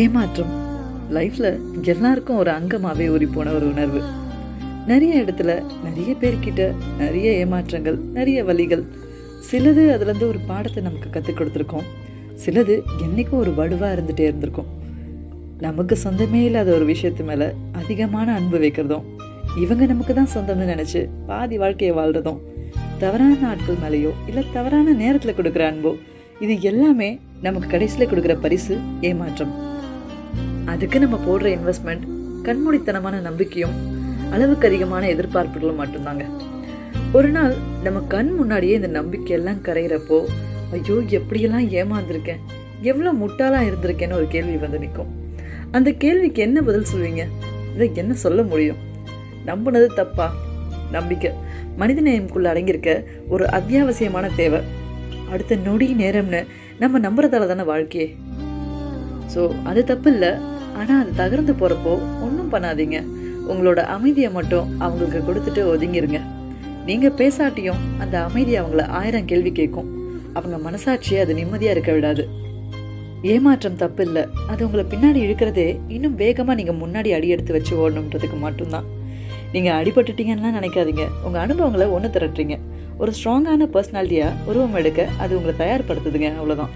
ஏமாற்றம். லைஃப்பில் எல்லாருக்கும் ஒரு அங்கமாகவே ஊறி போன ஒரு உணர்வு. நிறைய இடத்துல நிறைய பேர்கிட்ட நிறைய ஏமாற்றங்கள் நிறைய வழிகள். சிலது அதுலேருந்து ஒரு பாடத்தை நமக்கு கற்றுக் கொடுத்துருக்கோம். சிலது என்றைக்கும் ஒரு வலுவாக இருந்துகிட்டே இருந்திருக்கும். நமக்கு சொந்தமே இல்லாத ஒரு விஷயத்து மேலே அதிகமான அன்பு வைக்கிறதும் இவங்க நமக்கு தான் சொந்தம்னு நினச்சி பாதி வாழ்க்கையை வாழ்கிறதும் தவறான ஆட்கள் மேலேயோ இல்லை தவறான நேரத்தில் கொடுக்குற அன்போ இது எல்லாமே நமக்கு கடைசியில் கொடுக்குற பரிசு ஏமாற்றம். அதுக்கு நம்ம போடுற இன்வெஸ்ட்மெண்ட் கண்மூடித்தனமான நம்பிக்கையும் அளவுக்கு அதிகமான எதிர்பார்ப்புகளும் மட்டும்தாங்க. ஒரு நாள் நம்ம கண் முன்னாடியே இந்த நம்பிக்கையெல்லாம் கரையிறப்போ ஐயோ எப்படியெல்லாம் ஏமாந்துருக்கேன்? எவ்வளோ முட்டாளாக இருந்திருக்கேன்னு ஒரு கேள்வி வந்து நிற்கும். அந்த கேள்விக்கு என்ன பதில் சொல்வீங்க? இதை என்ன சொல்ல முடியும்? நம்பினது தப்பா? நம்பிக்கை. மனித மனிதநேயம்குள்ள அடங்கியிருக்க ஒரு அத்தியாவசியமான தேவை. அடுத்த நொடி நேரம்னு நம்ம நம்புறதால தானே வாழ்க்கையே. ஸோ அது தப்பு இல்லை ஆனால் அது தகர்ந்து போகிறப்போ ஒன்றும் பண்ணாதீங்க. உங்களோட அமைதியை மட்டும் அவங்களுக்கு கொடுத்துட்டு ஒதுங்கிருங்க. நீங்கள் பேசாட்டியும் அந்த அமைதி அவங்கள ஆயிரம் கேள்வி கேட்கும் அவங்க மனசாட்சியை அது நிம்மதியாக இருக்க விடாது. ஏமாற்றம் தப்பு இல்லை அது உங்களை பின்னாடி இழுக்கிறதே இன்னும் வேகமாக நீங்கள் முன்னாடி அடி எடுத்து வச்சு ஓடணுன்றதுக்கு மட்டும்தான். நீங்கள் அடிபட்டுட்டீங்கன்னா நினைக்காதீங்க. உங்கள் அனுபவங்களை ஒன்று திரட்டுறீங்க. ஒரு ஸ்ட்ராங்கான பர்சனாலிட்டியாக உருவம் எடுக்க அது உங்களை தயார்படுத்துதுங்க. அவ்வளோதான்